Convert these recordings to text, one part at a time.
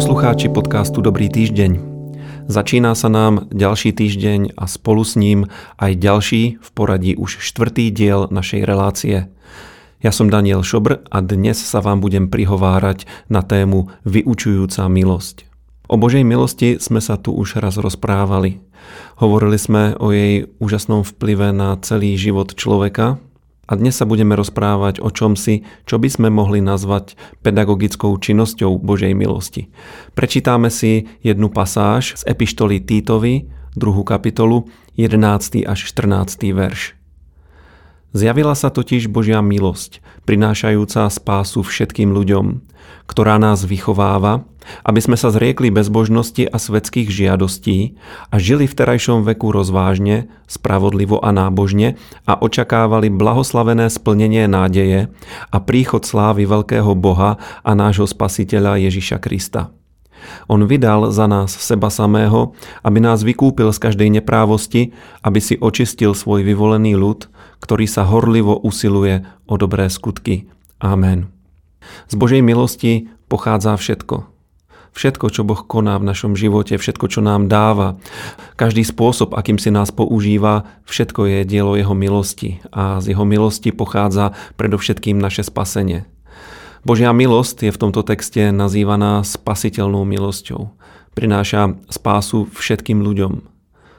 poslucháči podcastu Dobrý týždeň. Začína sa nám ďalší týždeň a spolu s ním aj ďalší v poradí už štvrtý diel našej relácie. Ja som Daniel Šobr a dnes sa vám budem prihovárať na tému Vyučujúca milosť. O Božej milosti sme sa tu už raz rozprávali. Hovorili sme o jej úžasnom vplyve na celý život človeka, a dnes sa budeme rozprávať o čomsi, čo by sme mohli nazvať pedagogickou činnosťou Božej milosti. Prečítame si jednu pasáž z epištoly Týtovi, druhú kapitolu, 11. až 14. verš. Zjavila sa totiž Božia milosť, prinášajúca spásu všetkým ľuďom, ktorá nás vychováva, aby sme sa zriekli bezbožnosti a svetských žiadostí a žili v terajšom veku rozvážne, spravodlivo a nábožne a očakávali blahoslavené splnenie nádeje a príchod slávy veľkého Boha a nášho spasiteľa Ježiša Krista. On vydal za nás seba samého, aby nás vykúpil z každej neprávosti, aby si očistil svoj vyvolený ľud, ktorý sa horlivo usiluje o dobré skutky. Amen. Z Božej milosti pochádza všetko. Všetko, čo Boh koná v našom živote, všetko, čo nám dáva, každý spôsob, akým si nás používa, všetko je dielo Jeho milosti a z Jeho milosti pochádza predovšetkým naše spasenie. Božia milosť je v tomto texte nazývaná spasiteľnou milosťou. Prináša spásu všetkým ľuďom.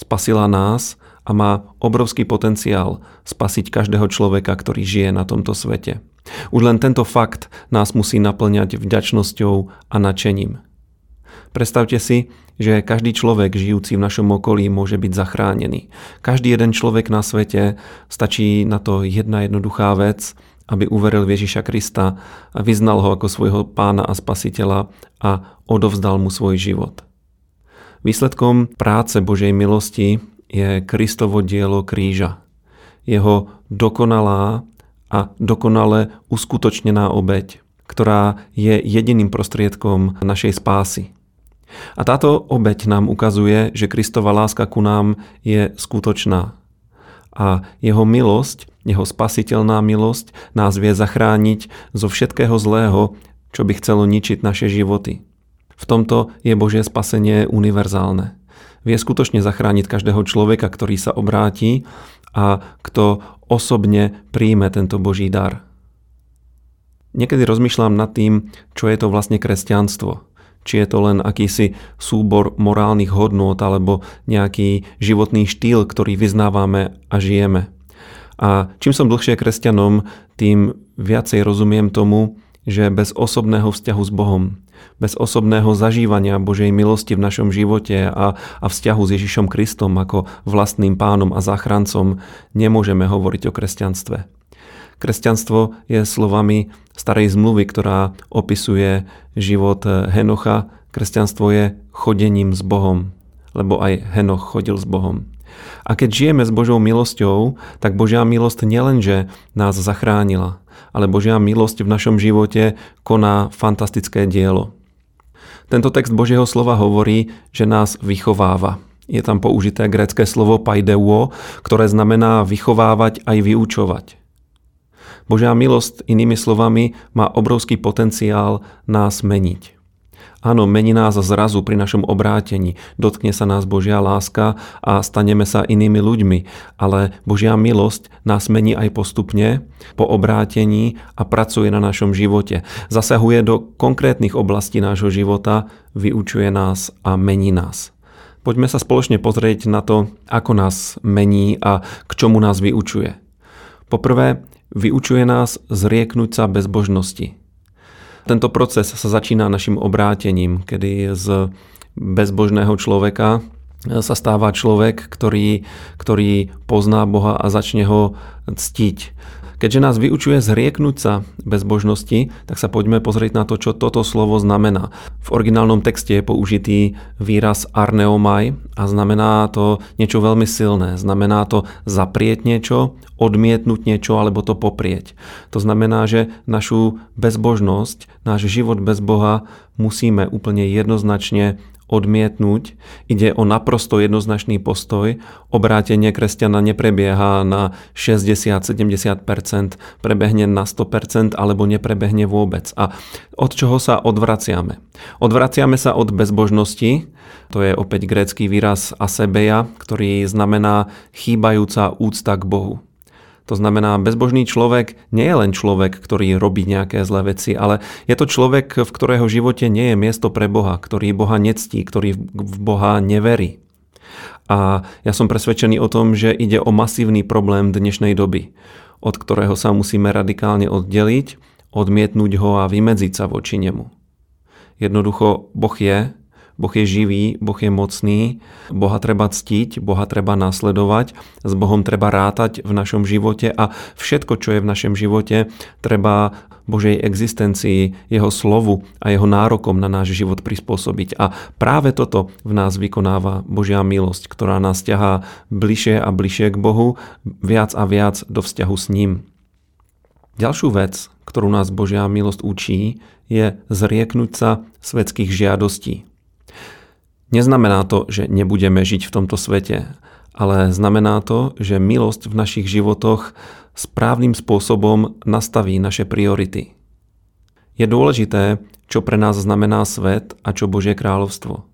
Spasila nás a má obrovský potenciál spasiť každého človeka, ktorý žije na tomto svete. Už len tento fakt nás musí naplňať vďačnosťou a nadšením. Predstavte si, že každý človek žijúci v našom okolí môže byť zachránený. Každý jeden človek na svete stačí na to jedna jednoduchá vec, aby uveril v Ježiša Krista a vyznal ho ako svojho pána a spasiteľa a odovzdal mu svoj život. Výsledkom práce Božej milosti je Kristovo dielo kríža. Jeho dokonalá a dokonale uskutočnená obeď, ktorá je jediným prostriedkom našej spásy. A táto obeď nám ukazuje, že Kristova láska ku nám je skutočná. A jeho milosť, jeho spasiteľná milosť nás vie zachrániť zo všetkého zlého, čo by chcelo ničiť naše životy. V tomto je Božie spasenie univerzálne vie skutočne zachrániť každého človeka, ktorý sa obráti a kto osobne príjme tento Boží dar. Niekedy rozmýšľam nad tým, čo je to vlastne kresťanstvo. Či je to len akýsi súbor morálnych hodnôt alebo nejaký životný štýl, ktorý vyznávame a žijeme. A čím som dlhšie kresťanom, tým viacej rozumiem tomu, že bez osobného vzťahu s Bohom, bez osobného zažívania Božej milosti v našom živote a, a vzťahu s Ježišom Kristom ako vlastným pánom a záchrancom nemôžeme hovoriť o kresťanstve. Kresťanstvo je slovami starej zmluvy, ktorá opisuje život Henocha. Kresťanstvo je chodením s Bohom, lebo aj Henoch chodil s Bohom. A keď žijeme s Božou milosťou, tak Božia milosť nielenže nás zachránila, ale Božia milosť v našom živote koná fantastické dielo. Tento text Božieho slova hovorí, že nás vychováva. Je tam použité grecké slovo paideuo, ktoré znamená vychovávať aj vyučovať. Božia milosť, inými slovami, má obrovský potenciál nás meniť. Áno, mení nás zrazu pri našom obrátení, dotkne sa nás Božia láska a staneme sa inými ľuďmi, ale Božia milosť nás mení aj postupne po obrátení a pracuje na našom živote. Zasahuje do konkrétnych oblastí nášho života, vyučuje nás a mení nás. Poďme sa spoločne pozrieť na to, ako nás mení a k čomu nás vyučuje. Poprvé, vyučuje nás zrieknúť sa bezbožnosti. Tento proces sa začína našim obrátením, kedy z bezbožného človeka sa stáva človek, ktorý, ktorý pozná Boha a začne ho ctiť. Keďže nás vyučuje zrieknúť sa bezbožnosti, tak sa poďme pozrieť na to, čo toto slovo znamená. V originálnom texte je použitý výraz arneomai a znamená to niečo veľmi silné. Znamená to zaprieť niečo, odmietnúť niečo alebo to poprieť. To znamená, že našu bezbožnosť, náš život bez Boha musíme úplne jednoznačne odmietnúť. Ide o naprosto jednoznačný postoj. Obrátenie kresťana neprebieha na 60-70%, prebehne na 100% alebo neprebehne vôbec. A od čoho sa odvraciame? Odvraciame sa od bezbožnosti, to je opäť grécky výraz asebeja, ktorý znamená chýbajúca úcta k Bohu. To znamená, bezbožný človek nie je len človek, ktorý robí nejaké zlé veci, ale je to človek, v ktorého živote nie je miesto pre Boha, ktorý Boha nectí, ktorý v Boha neverí. A ja som presvedčený o tom, že ide o masívny problém dnešnej doby, od ktorého sa musíme radikálne oddeliť, odmietnúť ho a vymedziť sa voči nemu. Jednoducho, Boh je Boh je živý, Boh je mocný, Boha treba ctiť, Boha treba nasledovať, s Bohom treba rátať v našom živote a všetko, čo je v našom živote, treba Božej existencii, jeho slovu a jeho nárokom na náš život prispôsobiť. A práve toto v nás vykonáva Božia milosť, ktorá nás ťahá bližšie a bližšie k Bohu, viac a viac do vzťahu s ním. Ďalšiu vec, ktorú nás Božia milosť učí, je zrieknúť sa svetských žiadostí. Neznamená to, že nebudeme žiť v tomto svete, ale znamená to, že milosť v našich životoch správnym spôsobom nastaví naše priority. Je dôležité, čo pre nás znamená svet a čo Božie kráľovstvo.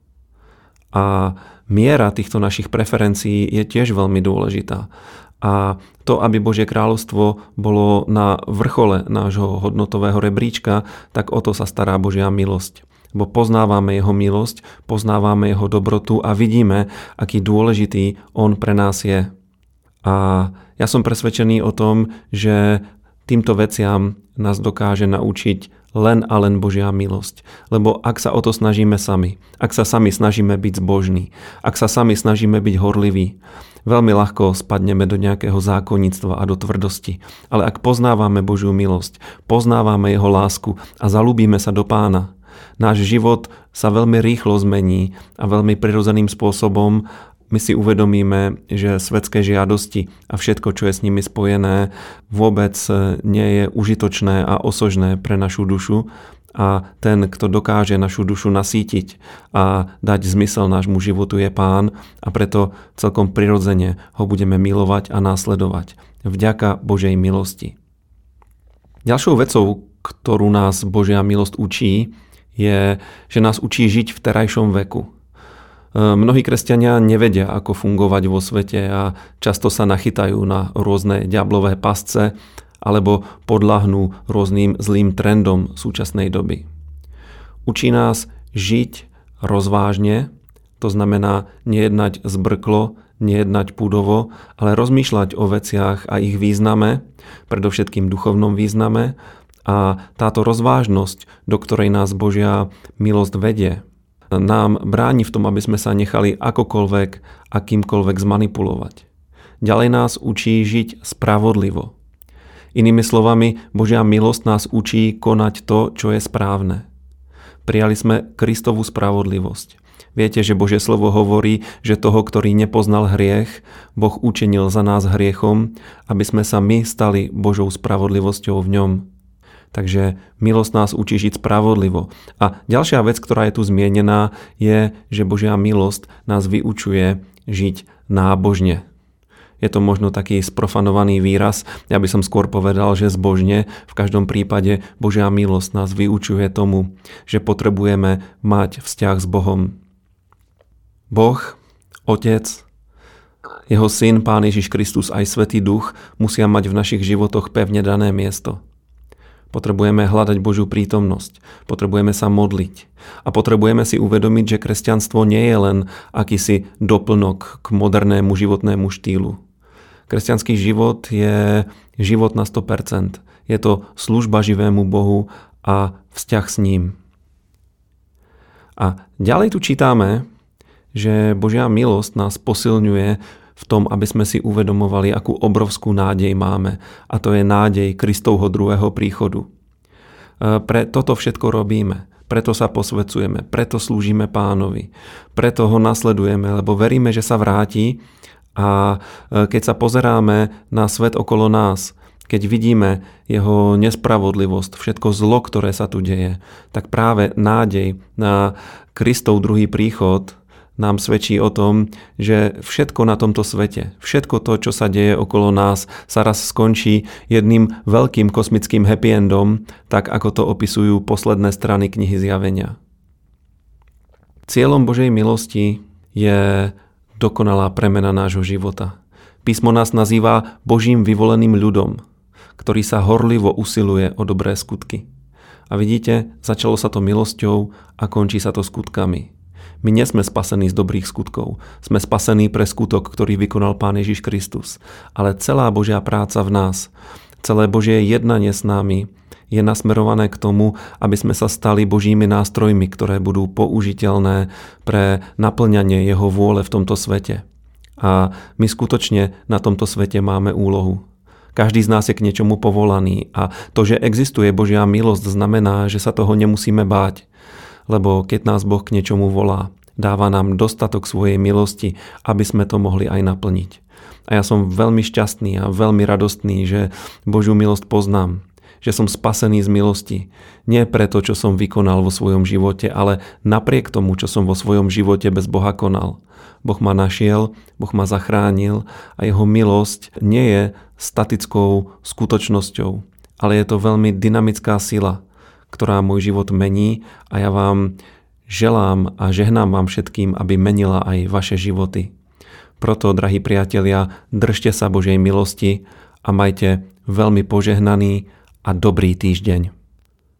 A miera týchto našich preferencií je tiež veľmi dôležitá. A to, aby Božie kráľovstvo bolo na vrchole nášho hodnotového rebríčka, tak o to sa stará Božia milosť lebo poznávame jeho milosť, poznávame jeho dobrotu a vidíme, aký dôležitý on pre nás je. A ja som presvedčený o tom, že týmto veciam nás dokáže naučiť len a len Božia milosť. Lebo ak sa o to snažíme sami, ak sa sami snažíme byť zbožní, ak sa sami snažíme byť horliví, veľmi ľahko spadneme do nejakého zákonníctva a do tvrdosti. Ale ak poznávame Božiu milosť, poznávame Jeho lásku a zalúbíme sa do pána, náš život sa veľmi rýchlo zmení a veľmi prirodzeným spôsobom my si uvedomíme, že svetské žiadosti a všetko, čo je s nimi spojené, vôbec nie je užitočné a osožné pre našu dušu a ten, kto dokáže našu dušu nasítiť a dať zmysel nášmu životu je Pán a preto celkom prirodzene ho budeme milovať a následovať. Vďaka Božej milosti. Ďalšou vecou, ktorú nás Božia milosť učí, je, že nás učí žiť v terajšom veku. E, mnohí kresťania nevedia, ako fungovať vo svete a často sa nachytajú na rôzne diablové pasce alebo podľahnú rôznym zlým trendom súčasnej doby. Učí nás žiť rozvážne, to znamená nejednať zbrklo, nejednať púdovo, ale rozmýšľať o veciach a ich význame, predovšetkým duchovnom význame a táto rozvážnosť, do ktorej nás Božia milosť vedie, nám bráni v tom, aby sme sa nechali akokoľvek, akýmkoľvek zmanipulovať. Ďalej nás učí žiť spravodlivo. Inými slovami, Božia milosť nás učí konať to, čo je správne. Prijali sme Kristovú spravodlivosť. Viete, že Božie slovo hovorí, že toho, ktorý nepoznal hriech, Boh učinil za nás hriechom, aby sme sa my stali Božou spravodlivosťou v ňom. Takže milosť nás učí žiť spravodlivo. A ďalšia vec, ktorá je tu zmienená, je, že Božia milosť nás vyučuje žiť nábožne. Je to možno taký sprofanovaný výraz, ja by som skôr povedal, že zbožne. V každom prípade Božia milosť nás vyučuje tomu, že potrebujeme mať vzťah s Bohom. Boh, Otec, jeho syn, Pán Ježiš Kristus aj Svetý Duch musia mať v našich životoch pevne dané miesto. Potrebujeme hľadať Božiu prítomnosť, potrebujeme sa modliť a potrebujeme si uvedomiť, že kresťanstvo nie je len akýsi doplnok k modernému životnému štýlu. Kresťanský život je život na 100%. Je to služba živému Bohu a vzťah s ním. A ďalej tu čítame, že Božia milosť nás posilňuje v tom, aby sme si uvedomovali, akú obrovskú nádej máme. A to je nádej Kristovho druhého príchodu. E, pre toto všetko robíme. Preto sa posvecujeme, preto slúžime pánovi, preto ho nasledujeme, lebo veríme, že sa vráti a e, keď sa pozeráme na svet okolo nás, keď vidíme jeho nespravodlivosť, všetko zlo, ktoré sa tu deje, tak práve nádej na Kristov druhý príchod nám svedčí o tom, že všetko na tomto svete, všetko to, čo sa deje okolo nás, sa raz skončí jedným veľkým kosmickým happy endom, tak ako to opisujú posledné strany knihy Zjavenia. Cieľom Božej milosti je dokonalá premena nášho života. Písmo nás nazýva Božím vyvoleným ľudom, ktorý sa horlivo usiluje o dobré skutky. A vidíte, začalo sa to milosťou a končí sa to skutkami. My nie sme spasení z dobrých skutkov. Sme spasení pre skutok, ktorý vykonal Pán Ježiš Kristus. Ale celá Božia práca v nás, celé Božie jednanie s nami je nasmerované k tomu, aby sme sa stali Božími nástrojmi, ktoré budú použiteľné pre naplňanie Jeho vôle v tomto svete. A my skutočne na tomto svete máme úlohu. Každý z nás je k niečomu povolaný a to, že existuje Božia milosť, znamená, že sa toho nemusíme báť lebo keď nás Boh k niečomu volá, dáva nám dostatok svojej milosti, aby sme to mohli aj naplniť. A ja som veľmi šťastný a veľmi radostný, že Božiu milosť poznám, že som spasený z milosti. Nie preto, čo som vykonal vo svojom živote, ale napriek tomu, čo som vo svojom živote bez Boha konal. Boh ma našiel, Boh ma zachránil a jeho milosť nie je statickou skutočnosťou, ale je to veľmi dynamická sila, ktorá môj život mení a ja vám želám a žehnám vám všetkým, aby menila aj vaše životy. Proto, drahí priatelia, držte sa Božej milosti a majte veľmi požehnaný a dobrý týždeň.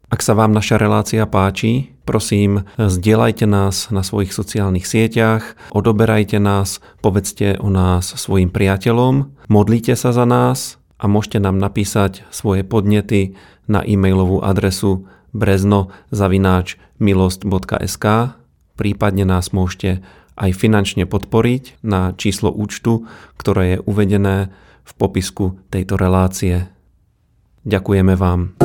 Ak sa vám naša relácia páči, prosím, zdieľajte nás na svojich sociálnych sieťach, odoberajte nás, povedzte o nás svojim priateľom, modlite sa za nás a môžete nám napísať svoje podnety na e-mailovú adresu brezno zavináč milost.sk, prípadne nás môžete aj finančne podporiť na číslo účtu, ktoré je uvedené v popisku tejto relácie. Ďakujeme vám.